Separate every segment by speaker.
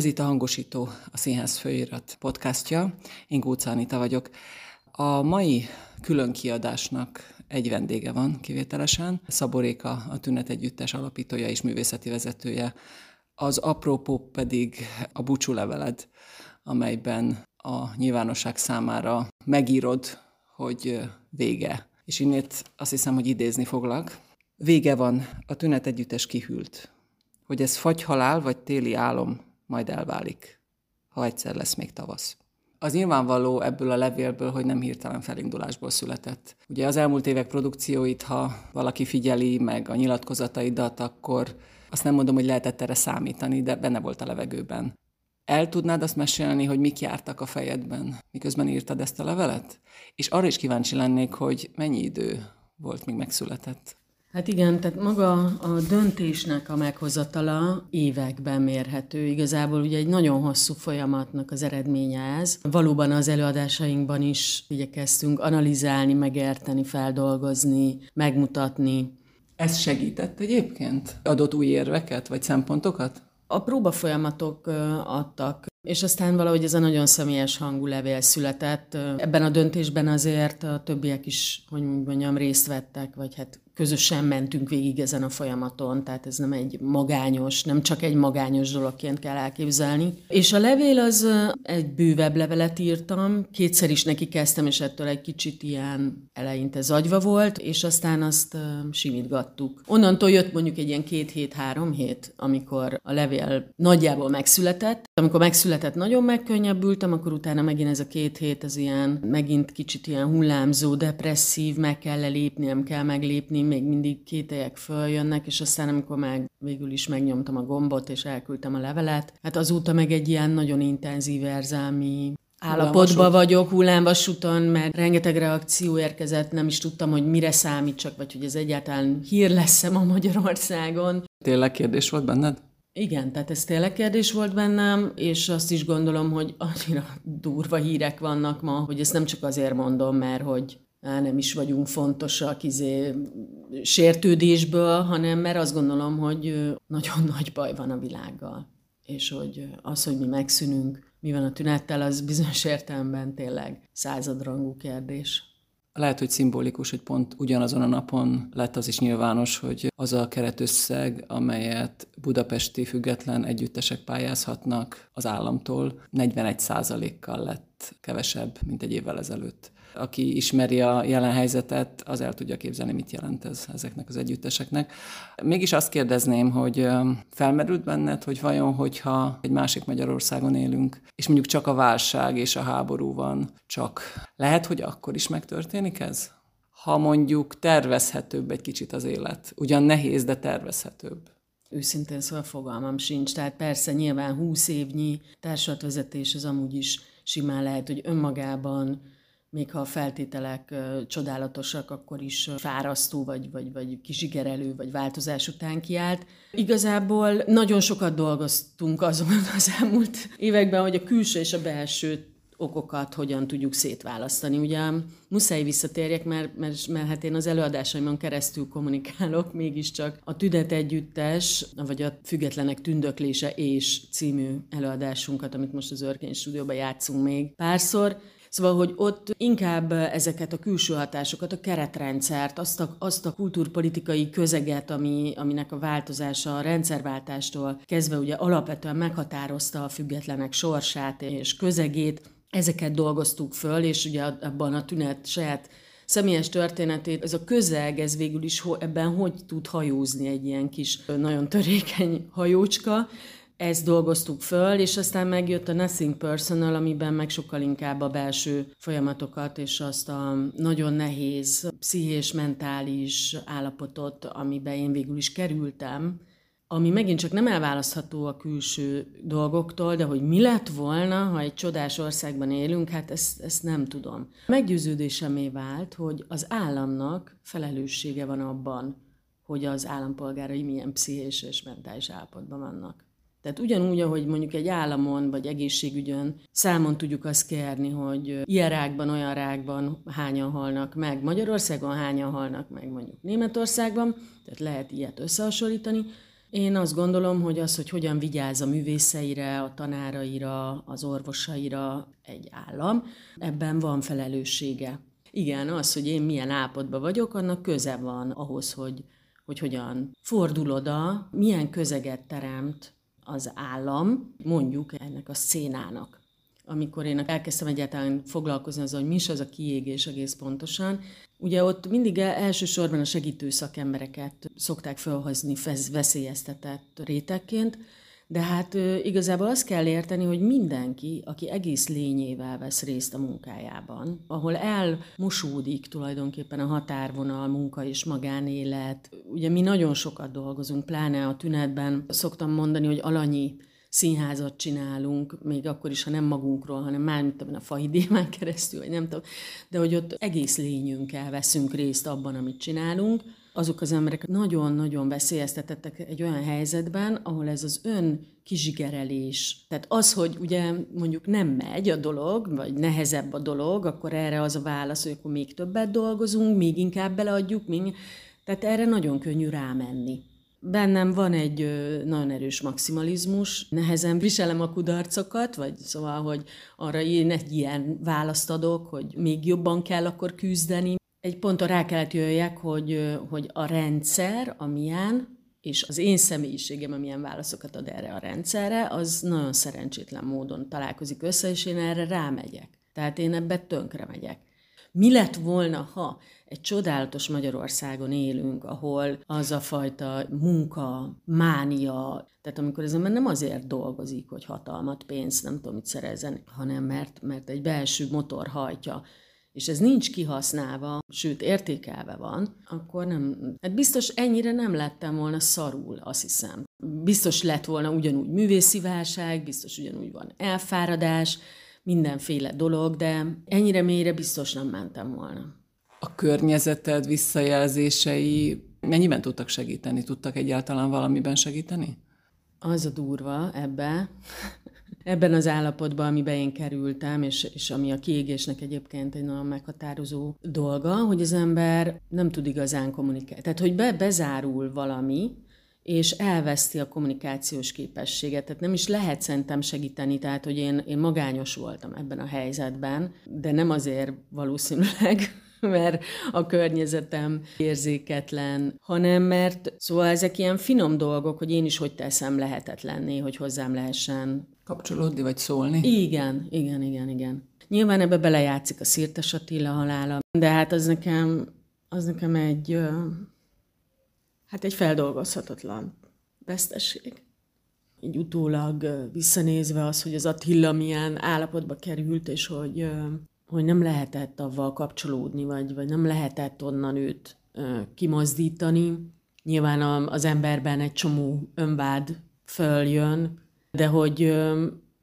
Speaker 1: Ez itt a Hangosító, a Színház főirat podcastja. Én Góca Anita vagyok. A mai külön kiadásnak egy vendége van kivételesen. Szaboréka, a Tünet Együttes alapítója és művészeti vezetője. Az apropó pedig a búcsú leveled, amelyben a nyilvánosság számára megírod, hogy vége. És innét azt hiszem, hogy idézni foglak. Vége van, a tünet együttes kihűlt. Hogy ez fagyhalál vagy téli álom, majd elválik, ha egyszer lesz még tavasz. Az nyilvánvaló ebből a levélből, hogy nem hirtelen felindulásból született. Ugye az elmúlt évek produkcióit, ha valaki figyeli meg a nyilatkozataidat, akkor azt nem mondom, hogy lehetett erre számítani, de benne volt a levegőben. El tudnád azt mesélni, hogy mik jártak a fejedben, miközben írtad ezt a levelet? És arra is kíváncsi lennék, hogy mennyi idő volt, míg megszületett.
Speaker 2: Hát igen, tehát maga a döntésnek a meghozatala években mérhető. Igazából ugye egy nagyon hosszú folyamatnak az eredménye ez. Valóban az előadásainkban is igyekeztünk analizálni, megérteni, feldolgozni, megmutatni.
Speaker 1: Ez segített egyébként? Adott új érveket vagy szempontokat?
Speaker 2: A próbafolyamatok adtak, és aztán valahogy ez a nagyon személyes hangú levél született. Ebben a döntésben azért a többiek is, hogy mondjam, részt vettek, vagy hát közösen mentünk végig ezen a folyamaton, tehát ez nem egy magányos, nem csak egy magányos dologként kell elképzelni. És a levél az egy bővebb levelet írtam, kétszer is neki kezdtem, és ettől egy kicsit ilyen eleinte zagyva volt, és aztán azt simítgattuk. Onnantól jött mondjuk egy ilyen két hét, három hét, amikor a levél nagyjából megszületett. Amikor megszületett, nagyon megkönnyebbültem, akkor utána megint ez a két hét, ez ilyen, megint kicsit ilyen hullámzó, depresszív, meg kell lelépni, nem kell meglépni, még mindig kételyek följönnek, és aztán amikor meg végül is megnyomtam a gombot, és elküldtem a levelet, hát azóta meg egy ilyen nagyon intenzív érzelmi állapotban vagyok hullámvasúton, mert rengeteg reakció érkezett, nem is tudtam, hogy mire számítsak, vagy hogy ez egyáltalán hír lesz-e ma Magyarországon.
Speaker 1: Tényleg kérdés volt benned?
Speaker 2: Igen, tehát ez tényleg kérdés volt bennem, és azt is gondolom, hogy annyira durva hírek vannak ma, hogy ezt nem csak azért mondom, mert hogy á, nem is vagyunk fontosak izé, sértődésből, hanem mert azt gondolom, hogy nagyon nagy baj van a világgal. És hogy az, hogy mi megszűnünk, mi van a tünettel, az bizonyos értelemben tényleg századrangú kérdés.
Speaker 1: Lehet, hogy szimbolikus, hogy pont ugyanazon a napon lett az is nyilvános, hogy az a keretösszeg, amelyet budapesti független együttesek pályázhatnak az államtól, 41 kal lett kevesebb, mint egy évvel ezelőtt aki ismeri a jelen helyzetet, az el tudja képzelni, mit jelent ez ezeknek az együtteseknek. Mégis azt kérdezném, hogy felmerült benned, hogy vajon, hogyha egy másik Magyarországon élünk, és mondjuk csak a válság és a háború van, csak lehet, hogy akkor is megtörténik ez? Ha mondjuk tervezhetőbb egy kicsit az élet. Ugyan nehéz, de tervezhetőbb.
Speaker 2: Őszintén szóval fogalmam sincs. Tehát persze nyilván húsz évnyi társadalvezetés az amúgy is simán lehet, hogy önmagában még ha a feltételek csodálatosak, akkor is fárasztó, vagy, vagy, vagy kizsigerelő, vagy változás után kiállt. Igazából nagyon sokat dolgoztunk azon az elmúlt években, hogy a külső és a belső okokat hogyan tudjuk szétválasztani. Ugye muszáj visszatérjek, mert, mert, mert hát én az előadásaimon keresztül kommunikálok, mégiscsak a Tüdet Együttes, vagy a Függetlenek Tündöklése és című előadásunkat, amit most az Örkény stúdióban játszunk még párszor, Szóval, hogy ott inkább ezeket a külső hatásokat, a keretrendszert, azt a, azt a kultúrpolitikai közeget, ami, aminek a változása a rendszerváltástól kezdve ugye alapvetően meghatározta a függetlenek sorsát és közegét, ezeket dolgoztuk föl, és ugye abban a tünet saját személyes történetét, ez a közeg, ez végül is ebben hogy tud hajózni egy ilyen kis, nagyon törékeny hajócska, ezt dolgoztuk föl, és aztán megjött a Nothing Personal, amiben meg sokkal inkább a belső folyamatokat és azt a nagyon nehéz pszichés, mentális állapotot, amiben én végül is kerültem, ami megint csak nem elválasztható a külső dolgoktól, de hogy mi lett volna, ha egy csodás országban élünk, hát ezt, ezt nem tudom. Meggyőződésemé vált, hogy az államnak felelőssége van abban, hogy az állampolgárai milyen pszichés és mentális állapotban vannak. Tehát ugyanúgy, ahogy mondjuk egy államon vagy egészségügyön számon tudjuk azt kérni, hogy ilyen rákban, olyan rákban hányan halnak meg, Magyarországon hányan halnak meg mondjuk Németországban, tehát lehet ilyet összehasonlítani, Én azt gondolom, hogy az, hogy hogyan vigyáz a művészeire, a tanáraira, az orvosaira egy állam, ebben van felelőssége. Igen, az, hogy én milyen állapotban vagyok, annak köze van ahhoz, hogy, hogy hogyan fordul oda, milyen közeget teremt az állam, mondjuk ennek a szénának. Amikor én elkezdtem egyáltalán foglalkozni azzal, hogy mi is az a kiégés egész pontosan, ugye ott mindig elsősorban a segítő szakembereket szokták felhozni veszélyeztetett rétegként, de hát igazából azt kell érteni, hogy mindenki, aki egész lényével vesz részt a munkájában, ahol elmosódik tulajdonképpen a határvonal, munka és magánélet. Ugye mi nagyon sokat dolgozunk, pláne a tünetben. Szoktam mondani, hogy alanyi színházat csinálunk, még akkor is, ha nem magunkról, hanem már, mint a faidémán keresztül, vagy nem tudom, de hogy ott egész lényünkkel veszünk részt abban, amit csinálunk, azok az emberek nagyon-nagyon veszélyeztetettek egy olyan helyzetben, ahol ez az ön kizsigerelés, tehát az, hogy ugye mondjuk nem megy a dolog, vagy nehezebb a dolog, akkor erre az a válasz, hogy akkor még többet dolgozunk, még inkább beleadjuk, még... tehát erre nagyon könnyű rámenni. Bennem van egy nagyon erős maximalizmus, nehezen viselem a kudarcokat, vagy szóval, hogy arra én egy ilyen választ adok, hogy még jobban kell akkor küzdeni. Egy ponton rá kellett jöjjek, hogy, hogy a rendszer, amilyen, és az én személyiségem, amilyen válaszokat ad erre a rendszerre, az nagyon szerencsétlen módon találkozik össze, és én erre rámegyek. Tehát én ebbe tönkre megyek. Mi lett volna, ha egy csodálatos Magyarországon élünk, ahol az a fajta munka, mánia, tehát amikor az ember nem azért dolgozik, hogy hatalmat, pénzt, nem tudom mit szerezzen, hanem mert, mert egy belső motor hajtja, és ez nincs kihasználva, sőt értékelve van, akkor nem, hát biztos ennyire nem lettem volna szarul, azt hiszem. Biztos lett volna ugyanúgy művészi válság, biztos ugyanúgy van elfáradás, mindenféle dolog, de ennyire mélyre biztos nem mentem volna.
Speaker 1: A környezeted visszajelzései mennyiben tudtak segíteni? Tudtak egyáltalán valamiben segíteni?
Speaker 2: Az a durva ebbe, ebben az állapotban, amiben én kerültem, és, és ami a kiégésnek egyébként egy nagyon meghatározó dolga, hogy az ember nem tud igazán kommunikálni. Tehát, hogy be, bezárul valami, és elveszti a kommunikációs képességet. Tehát nem is lehet szerintem segíteni, tehát hogy én, én magányos voltam ebben a helyzetben, de nem azért valószínűleg, mert a környezetem érzéketlen, hanem mert szóval ezek ilyen finom dolgok, hogy én is hogy teszem lehetetlenné, hogy hozzám lehessen
Speaker 1: kapcsolódni, vagy szólni.
Speaker 2: Igen, igen, igen, igen. Nyilván ebbe belejátszik a Szirtes Attila halála, de hát az nekem, az nekem egy hát egy feldolgozhatatlan vesztesség. Így utólag visszanézve az, hogy az Attila milyen állapotba került, és hogy, hogy nem lehetett avval kapcsolódni, vagy, vagy nem lehetett onnan őt kimozdítani. Nyilván az emberben egy csomó önvád följön, de hogy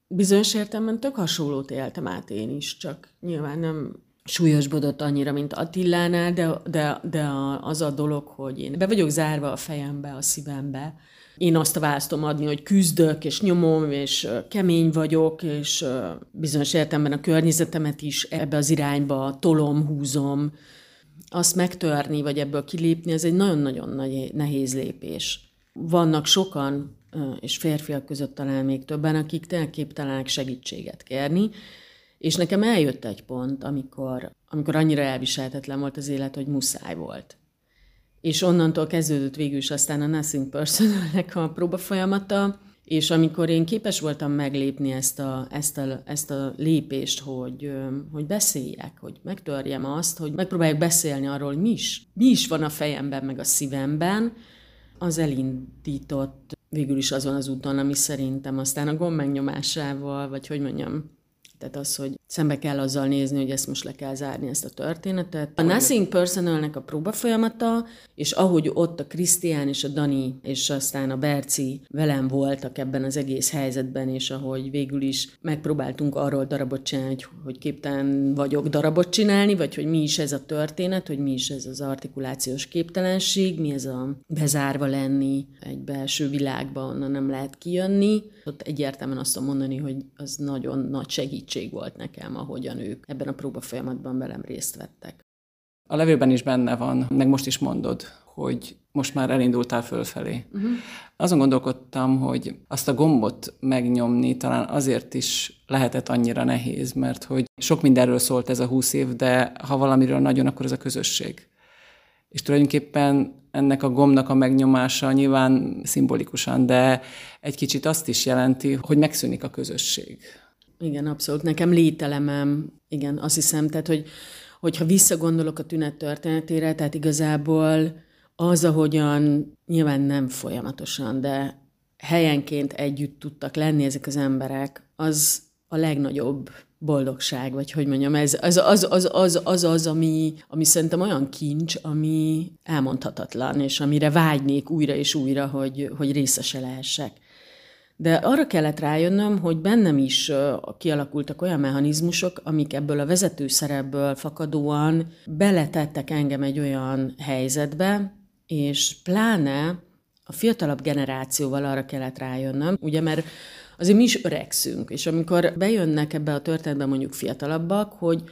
Speaker 2: bizonyos értelemben tök hasonlót éltem át én is, csak nyilván nem súlyosbodott annyira, mint Attilánál, de, de, de az a dolog, hogy én be vagyok zárva a fejembe, a szívembe. Én azt a választom adni, hogy küzdök, és nyomom, és kemény vagyok, és bizonyos értelemben a környezetemet is ebbe az irányba tolom, húzom. Azt megtörni, vagy ebből kilépni, ez egy nagyon-nagyon nagy, nehéz lépés. Vannak sokan, és férfiak között talán még többen, akik tényleg képtelenek segítséget kérni, és nekem eljött egy pont, amikor, amikor annyira elviselhetetlen volt az élet, hogy muszáj volt. És onnantól kezdődött végül is aztán a Nothing Personalnek a próba folyamata, és amikor én képes voltam meglépni ezt a, ezt a, ezt a lépést, hogy, hogy beszéljek, hogy megtörjem azt, hogy megpróbáljuk beszélni arról, hogy mi is, mi is van a fejemben, meg a szívemben, az elindított végül is azon az úton, ami szerintem aztán a gomb megnyomásával, vagy hogy mondjam, tehát az, hogy szembe kell azzal nézni, hogy ezt most le kell zárni, ezt a történetet. A Nothing Personalnek a próba folyamata, és ahogy ott a Krisztián és a Dani, és aztán a Berci velem voltak ebben az egész helyzetben, és ahogy végül is megpróbáltunk arról darabot csinálni, hogy, hogy képtelen vagyok darabot csinálni, vagy hogy mi is ez a történet, hogy mi is ez az artikulációs képtelenség, mi ez a bezárva lenni egy belső világba, onnan nem lehet kijönni. Ott egyértelműen azt tudom mondani, hogy az nagyon nagy segítség volt nekem, ahogyan ők ebben a próba folyamatban velem részt vettek.
Speaker 1: A levélben is benne van, meg most is mondod, hogy most már elindultál fölfelé. Uh-huh. Azon gondolkodtam, hogy azt a gombot megnyomni talán azért is lehetett annyira nehéz, mert hogy sok mindenről szólt ez a húsz év, de ha valamiről nagyon, akkor ez a közösség. És tulajdonképpen ennek a gombnak a megnyomása nyilván szimbolikusan, de egy kicsit azt is jelenti, hogy megszűnik a közösség.
Speaker 2: Igen, abszolút. Nekem lételemem, igen, azt hiszem, tehát, hogy hogyha visszagondolok a tünet történetére, tehát igazából az, ahogyan nyilván nem folyamatosan, de helyenként együtt tudtak lenni ezek az emberek, az a legnagyobb boldogság, vagy hogy mondjam, ez az az, az, az, az, az ami, ami szerintem olyan kincs, ami elmondhatatlan, és amire vágynék újra és újra, hogy, hogy részese lehessek. De arra kellett rájönnöm, hogy bennem is kialakultak olyan mechanizmusok, amik ebből a vezető szerepből fakadóan beletettek engem egy olyan helyzetbe, és pláne a fiatalabb generációval arra kellett rájönnöm, ugye, mert azért mi is öregszünk, és amikor bejönnek ebbe a történetbe mondjuk fiatalabbak, hogy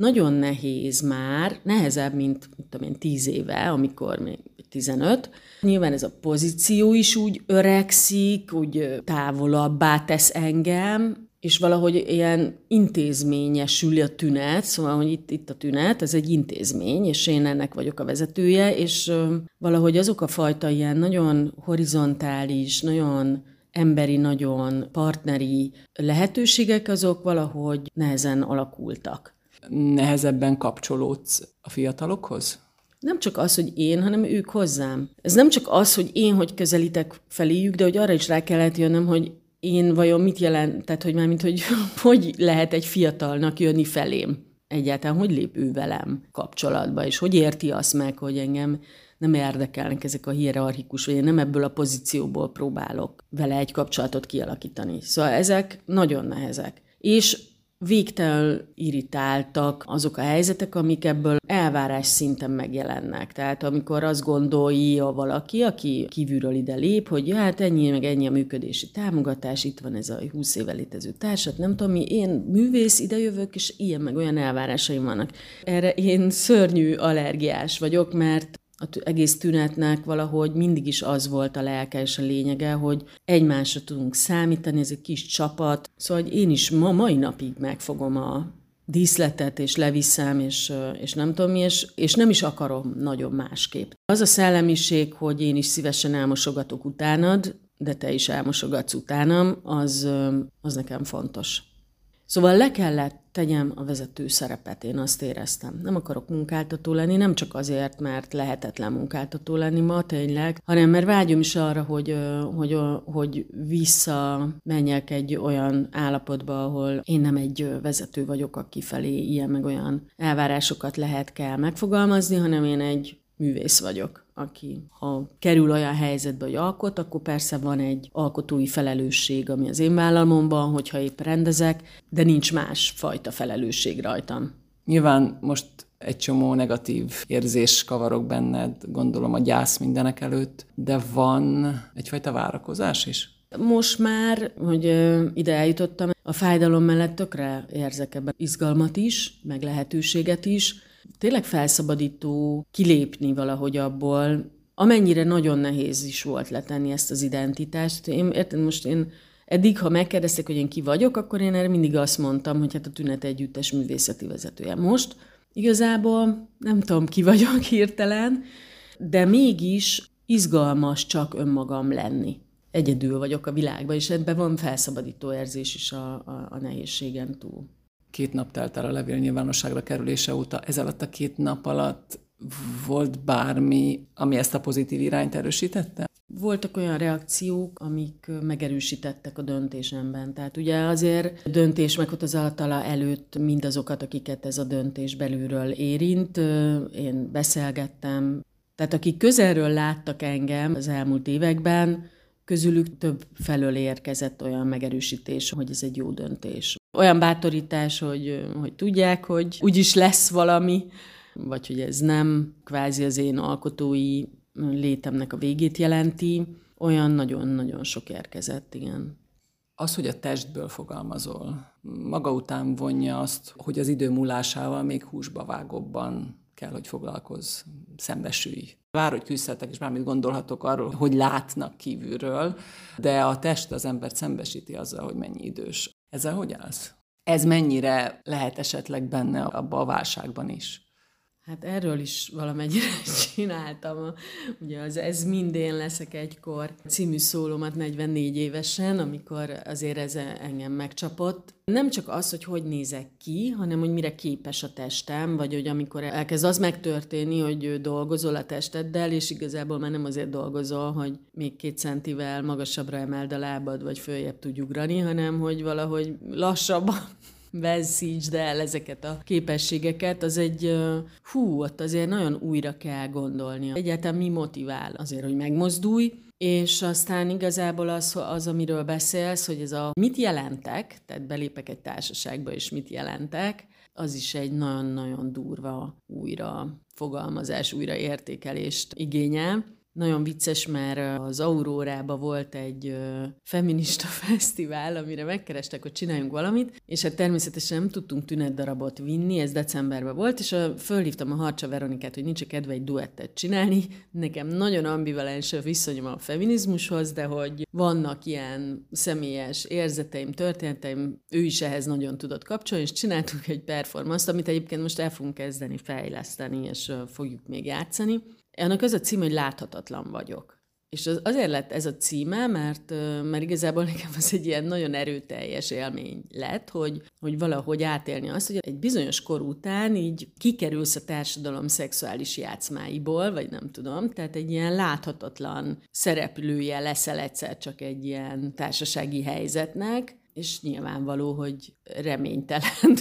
Speaker 2: nagyon nehéz már, nehezebb, mint tudom én, tíz éve, amikor még 15. Nyilván ez a pozíció is úgy öregszik, úgy távolabbá tesz engem, és valahogy ilyen intézményesül a tünet, szóval, hogy itt, itt a tünet, ez egy intézmény, és én ennek vagyok a vezetője, és valahogy azok a fajta ilyen nagyon horizontális, nagyon emberi, nagyon partneri lehetőségek, azok valahogy nehezen alakultak.
Speaker 1: Nehezebben kapcsolódsz a fiatalokhoz?
Speaker 2: Nem csak az, hogy én, hanem ők hozzám. Ez nem csak az, hogy én hogy közelítek feléjük, de hogy arra is rá kellett jönnöm, hogy én vajon mit jelent, tehát hogy mármint, hogy hogy lehet egy fiatalnak jönni felém? Egyáltalán hogy lép ő velem kapcsolatba, és hogy érti azt meg, hogy engem nem érdekelnek ezek a hierarchikus, vagy én nem ebből a pozícióból próbálok vele egy kapcsolatot kialakítani. Szóval ezek nagyon nehezek. És végtelenül irritáltak azok a helyzetek, amik ebből elvárás szinten megjelennek. Tehát amikor azt gondolja valaki, aki kívülről ide lép, hogy ja, hát ennyi, meg ennyi a működési támogatás, itt van ez a 20 éve létező társat, nem tudom mi, én művész, ide jövök, és ilyen meg olyan elvárásaim vannak. Erre én szörnyű allergiás vagyok, mert az egész tünetnek valahogy mindig is az volt a lelke és a lényege, hogy egymásra tudunk számítani, ez egy kis csapat. Szóval hogy én is ma, mai napig megfogom a díszletet, és leviszem, és, és nem tudom mi, és, és nem is akarom nagyon másképp. Az a szellemiség, hogy én is szívesen elmosogatok utánad, de te is elmosogatsz utánam, az, az nekem fontos. Szóval le kellett tegyem a vezető szerepet, én azt éreztem. Nem akarok munkáltató lenni, nem csak azért, mert lehetetlen munkáltató lenni ma tényleg, hanem mert vágyom is arra, hogy, hogy, hogy visszamenjek egy olyan állapotba, ahol én nem egy vezető vagyok, aki felé ilyen meg olyan elvárásokat lehet kell megfogalmazni, hanem én egy művész vagyok, aki ha kerül olyan helyzetbe, hogy alkot, akkor persze van egy alkotói felelősség, ami az én vállalomban, hogyha épp rendezek, de nincs más fajta felelősség rajtam.
Speaker 1: Nyilván most egy csomó negatív érzés kavarok benned, gondolom a gyász mindenek előtt, de van egyfajta várakozás is?
Speaker 2: Most már, hogy ide eljutottam, a fájdalom mellett tökre érzek ebben izgalmat is, meg lehetőséget is, tényleg felszabadító kilépni valahogy abból, amennyire nagyon nehéz is volt letenni ezt az identitást. Én, érted, most én eddig, ha megkérdezték, hogy én ki vagyok, akkor én erre mindig azt mondtam, hogy hát a Tünet Együttes művészeti vezetője. Most igazából nem tudom, ki vagyok hirtelen, de mégis izgalmas csak önmagam lenni. Egyedül vagyok a világban, és ebben van felszabadító érzés is a, a, a nehézségen túl
Speaker 1: két nap telt el a levél nyilvánosságra kerülése óta. Ez alatt a két nap alatt volt bármi, ami ezt a pozitív irányt erősítette?
Speaker 2: Voltak olyan reakciók, amik megerősítettek a döntésemben. Tehát ugye azért a döntés meghozatala előtt mindazokat, akiket ez a döntés belülről érint, én beszélgettem. Tehát akik közelről láttak engem az elmúlt években, közülük több felől érkezett olyan megerősítés, hogy ez egy jó döntés. Olyan bátorítás, hogy, hogy tudják, hogy úgyis lesz valami, vagy hogy ez nem kvázi az én alkotói létemnek a végét jelenti. Olyan nagyon-nagyon sok érkezett, igen.
Speaker 1: Az, hogy a testből fogalmazol, maga után vonja azt, hogy az idő múlásával még húsba vágóbban kell, hogy foglalkozz, szembesülj. Vár, hogy küzdhetek, és bármit gondolhatok arról, hogy látnak kívülről, de a test az embert szembesíti azzal, hogy mennyi idős. Ezzel hogy állsz? Ez mennyire lehet esetleg benne abba a válságban is?
Speaker 2: Hát erről is valamennyire csináltam. Ugye az Ez mindén leszek egykor című szólómat 44 évesen, amikor azért ez engem megcsapott. Nem csak az, hogy hogy nézek ki, hanem hogy mire képes a testem, vagy hogy amikor elkezd az megtörténni, hogy dolgozol a testeddel, és igazából már nem azért dolgozol, hogy még két centivel magasabbra emeld a lábad, vagy följebb tudj ugrani, hanem hogy valahogy lassabban veszítsd el ezeket a képességeket, az egy, hú, ott azért nagyon újra kell gondolni. Egyáltalán mi motivál azért, hogy megmozdulj, és aztán igazából az, az, amiről beszélsz, hogy ez a mit jelentek, tehát belépek egy társaságba, és mit jelentek, az is egy nagyon-nagyon durva újra fogalmazás, újra értékelést igényel. Nagyon vicces, mert az Aurórába volt egy feminista fesztivál, amire megkerestek, hogy csináljunk valamit, és hát természetesen nem tudtunk tünetdarabot vinni, ez decemberben volt, és a, fölhívtam a Harcsa Veronikát, hogy nincs kedve egy duettet csinálni. Nekem nagyon ambivalens a viszonyom a feminizmushoz, de hogy vannak ilyen személyes érzeteim, történeteim, ő is ehhez nagyon tudott kapcsolni, és csináltunk egy performance amit egyébként most el fogunk kezdeni fejleszteni, és fogjuk még játszani. Ennek az a cím, hogy láthatatlan vagyok. És az azért lett ez a címe, mert, mert igazából nekem az egy ilyen nagyon erőteljes élmény lett, hogy, hogy valahogy átélni azt, hogy egy bizonyos kor után így kikerülsz a társadalom szexuális játszmáiból, vagy nem tudom, tehát egy ilyen láthatatlan szereplője leszel egyszer csak egy ilyen társasági helyzetnek, és nyilvánvaló, hogy reménytelen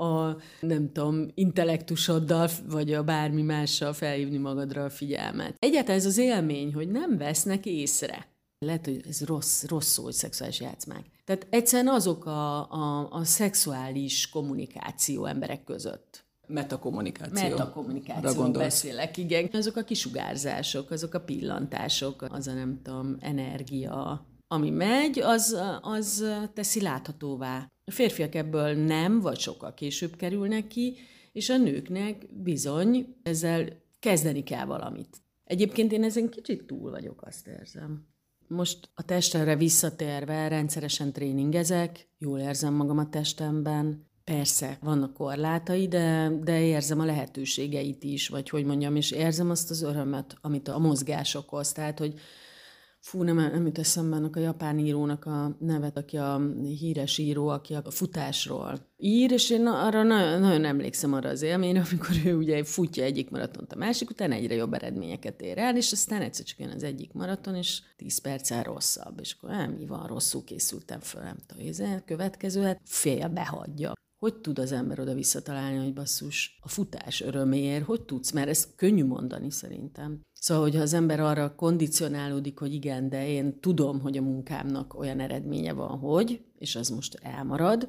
Speaker 2: a, nem tudom, intellektusoddal, vagy a bármi mással felhívni magadra a figyelmet. Egyáltalán ez az élmény, hogy nem vesznek észre. Lehet, hogy ez rossz, rossz szó, hogy szexuális játszmák. Tehát egyszerűen azok a, a, a szexuális kommunikáció emberek között.
Speaker 1: Metakommunikáció.
Speaker 2: Metakommunikáció beszélek, igen. Azok a kisugárzások, azok a pillantások, az a nem tudom, energia, ami megy, az, az teszi láthatóvá. A férfiak ebből nem, vagy sokkal később kerülnek ki, és a nőknek bizony ezzel kezdeni kell valamit. Egyébként én ezen kicsit túl vagyok, azt érzem. Most a testemre visszatérve rendszeresen tréningezek, jól érzem magam a testemben, Persze, vannak korlátai, de, de érzem a lehetőségeit is, vagy hogy mondjam, és érzem azt az örömet, amit a mozgás okoz. Tehát, hogy fú, nem, nem jut eszembe annak a japán írónak a nevet, aki a híres író, aki a futásról ír, és én arra nagyon, nagyon emlékszem arra az élményre, amikor ő ugye futja egyik maratont a másik után, egyre jobb eredményeket ér el, és aztán egyszer csak jön az egyik maraton, és 10 perccel rosszabb, és akkor nem, mi van, rosszul készültem föl, nem tudom, következő, hát fél behagyja. Hogy tud az ember oda visszatalálni, hogy basszus, a futás öröméért, hogy tudsz? Mert ez könnyű mondani szerintem. Szóval, hogyha az ember arra kondicionálódik, hogy igen, de én tudom, hogy a munkámnak olyan eredménye van, hogy, és az most elmarad,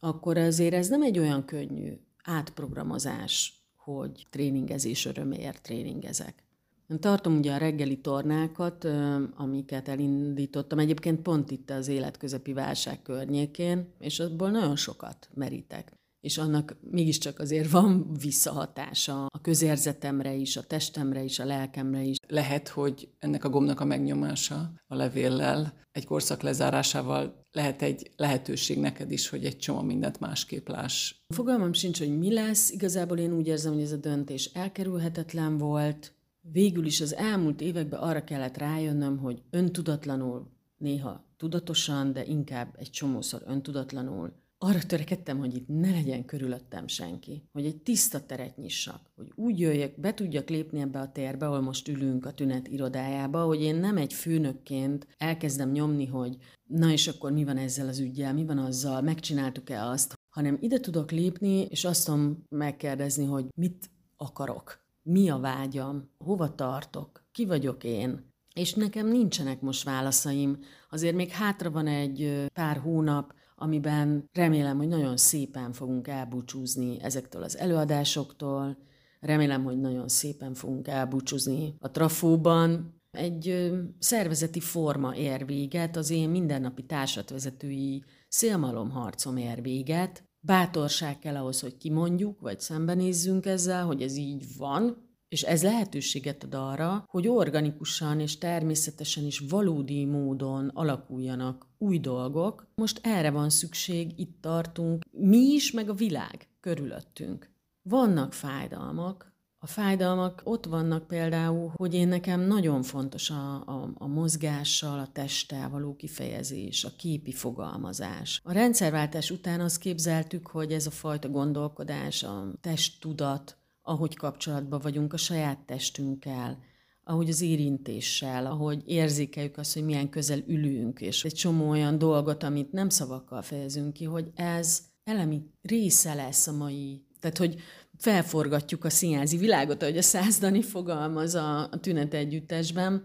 Speaker 2: akkor azért ez nem egy olyan könnyű átprogramozás, hogy tréningezés öröméért tréningezek. Én tartom ugye a reggeli tornákat, amiket elindítottam, egyébként pont itt az életközepi válság környékén, és abból nagyon sokat merítek és annak mégiscsak azért van visszahatása a közérzetemre is, a testemre is, a lelkemre is.
Speaker 1: Lehet, hogy ennek a gomnak a megnyomása a levéllel, egy korszak lezárásával lehet egy lehetőség neked is, hogy egy csomó mindent másképp láss.
Speaker 2: Fogalmam sincs, hogy mi lesz. Igazából én úgy érzem, hogy ez a döntés elkerülhetetlen volt. Végül is az elmúlt években arra kellett rájönnöm, hogy öntudatlanul, néha tudatosan, de inkább egy csomószor öntudatlanul arra törekedtem, hogy itt ne legyen körülöttem senki, hogy egy tiszta teret nyissak, hogy úgy jöjjek, be tudjak lépni ebbe a térbe, ahol most ülünk a tünet irodájába, hogy én nem egy főnökként elkezdem nyomni, hogy na és akkor mi van ezzel az ügyel, mi van azzal, megcsináltuk-e azt, hanem ide tudok lépni, és azt tudom megkérdezni, hogy mit akarok, mi a vágyam, hova tartok, ki vagyok én, és nekem nincsenek most válaszaim. Azért még hátra van egy pár hónap, amiben remélem, hogy nagyon szépen fogunk elbúcsúzni ezektől az előadásoktól, remélem, hogy nagyon szépen fogunk elbúcsúzni a trafóban. Egy szervezeti forma ér véget, az én mindennapi társatvezetői szélmalomharcom ér véget, bátorság kell ahhoz, hogy kimondjuk, vagy szembenézzünk ezzel, hogy ez így van, és ez lehetőséget ad arra, hogy organikusan és természetesen is valódi módon alakuljanak új dolgok. Most erre van szükség, itt tartunk, mi is, meg a világ körülöttünk. Vannak fájdalmak, a fájdalmak ott vannak például, hogy én nekem nagyon fontos a, a, a mozgással, a testtel való kifejezés, a képi fogalmazás. A rendszerváltás után azt képzeltük, hogy ez a fajta gondolkodás, a testtudat, ahogy kapcsolatban vagyunk a saját testünkkel, ahogy az érintéssel, ahogy érzékeljük azt, hogy milyen közel ülünk, és egy csomó olyan dolgot, amit nem szavakkal fejezünk ki, hogy ez elemi része lesz a mai. Tehát, hogy felforgatjuk a színházi világot, ahogy a Százdani fogalmaz a, a tünet együttesben,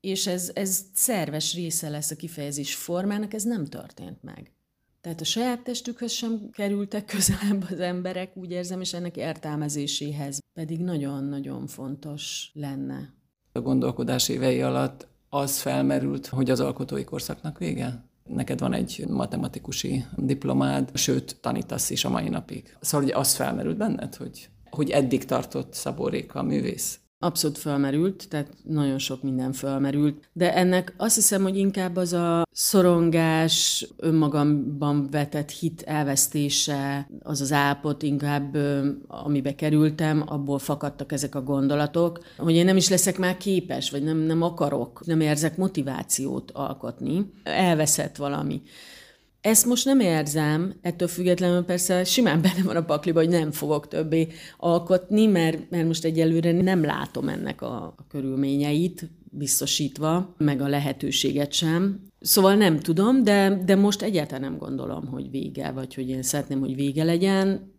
Speaker 2: és ez, ez szerves része lesz a kifejezés formának, ez nem történt meg. Tehát a saját testükhöz sem kerültek közelebb az emberek, úgy érzem, és ennek értelmezéséhez pedig nagyon-nagyon fontos lenne.
Speaker 1: A gondolkodás évei alatt az felmerült, hogy az alkotói korszaknak vége? Neked van egy matematikusi diplomád, sőt, tanítasz is a mai napig. Szóval hogy az felmerült benned, hogy, hogy eddig tartott Szabó Réka a művész?
Speaker 2: Abszolút fölmerült, tehát nagyon sok minden fölmerült, de ennek azt hiszem, hogy inkább az a szorongás, önmagamban vetett hit elvesztése, az az állapot inkább, amibe kerültem, abból fakadtak ezek a gondolatok, hogy én nem is leszek már képes, vagy nem, nem akarok, nem érzek motivációt alkotni. Elveszett valami. Ezt most nem érzem, ettől függetlenül persze simán benne van a pakliba, hogy nem fogok többé alkotni, mert, mert most egyelőre nem látom ennek a, a körülményeit biztosítva, meg a lehetőséget sem. Szóval nem tudom, de, de most egyáltalán nem gondolom, hogy vége, vagy hogy én szeretném, hogy vége legyen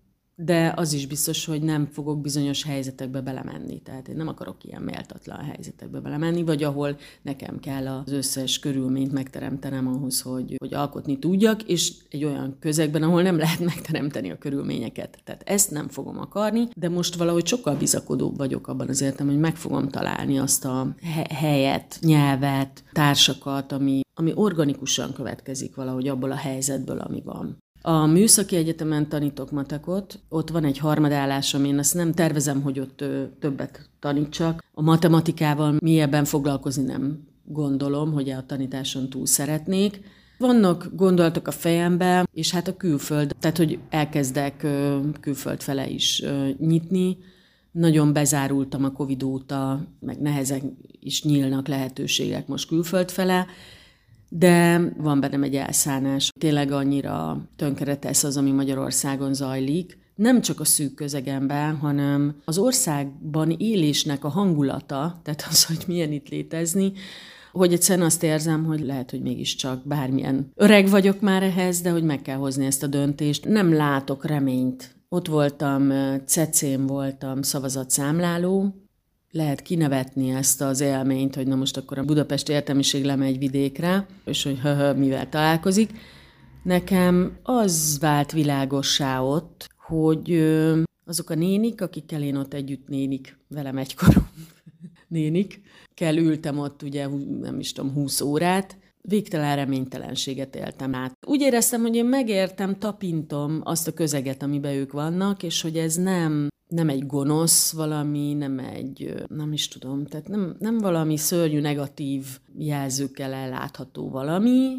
Speaker 2: de az is biztos, hogy nem fogok bizonyos helyzetekbe belemenni. Tehát én nem akarok ilyen méltatlan helyzetekbe belemenni, vagy ahol nekem kell az összes körülményt megteremtenem ahhoz, hogy, hogy alkotni tudjak, és egy olyan közegben, ahol nem lehet megteremteni a körülményeket. Tehát ezt nem fogom akarni, de most valahogy sokkal bizakodóbb vagyok abban az értem, hogy meg fogom találni azt a helyet, nyelvet, társakat, ami, ami organikusan következik valahogy abból a helyzetből, ami van. A Műszaki Egyetemen tanítok matekot, ott van egy harmadállásom, én azt nem tervezem, hogy ott többet tanítsak. A matematikával mélyebben foglalkozni nem gondolom, hogy a tanításon túl szeretnék. Vannak gondolatok a fejembe, és hát a külföld, tehát hogy elkezdek külföld fele is nyitni. Nagyon bezárultam a Covid óta, meg nehezen is nyílnak lehetőségek most külföld fele, de van bennem egy elszánás. Tényleg annyira tönkretesz az, ami Magyarországon zajlik, nem csak a szűk közegemben, hanem az országban élésnek a hangulata, tehát az, hogy milyen itt létezni, hogy egyszerűen azt érzem, hogy lehet, hogy mégiscsak bármilyen öreg vagyok már ehhez, de hogy meg kell hozni ezt a döntést. Nem látok reményt. Ott voltam, cecén voltam szavazatszámláló, lehet kinevetni ezt az élményt, hogy na most akkor a Budapesti értelmiség lemegy vidékre, és hogy ha mivel találkozik. Nekem az vált világossá ott, hogy azok a nénik, akikkel én ott együtt nénik, velem egykorú nénik, kell ültem ott ugye, nem is tudom, 20 órát, végtelen reménytelenséget éltem át. Úgy éreztem, hogy én megértem, tapintom azt a közeget, amiben ők vannak, és hogy ez nem nem egy gonosz valami, nem egy, nem is tudom, tehát nem, nem valami szörnyű, negatív jelzőkkel ellátható valami,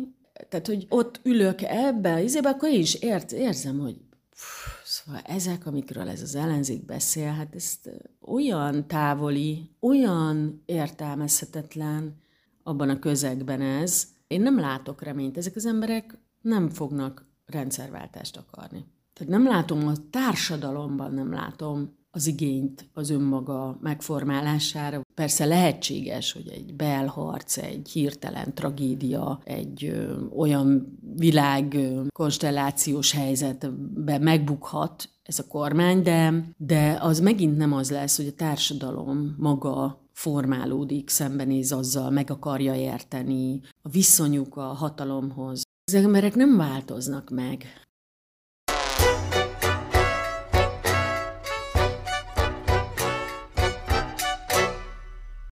Speaker 2: tehát, hogy ott ülök ebbe, izébe, akkor én is ért, érzem, hogy pff, szóval ezek, amikről ez az ellenzék beszél, hát ezt olyan távoli, olyan értelmezhetetlen abban a közegben ez. Én nem látok reményt. Ezek az emberek nem fognak rendszerváltást akarni. Tehát nem látom a társadalomban, nem látom az igényt az önmaga megformálására. Persze lehetséges, hogy egy belharc, egy hirtelen tragédia, egy ö, olyan világ ö, konstellációs helyzetben megbukhat ez a kormány, de, de az megint nem az lesz, hogy a társadalom maga formálódik, szembenéz azzal, meg akarja érteni a viszonyuk a hatalomhoz. Az emberek nem változnak meg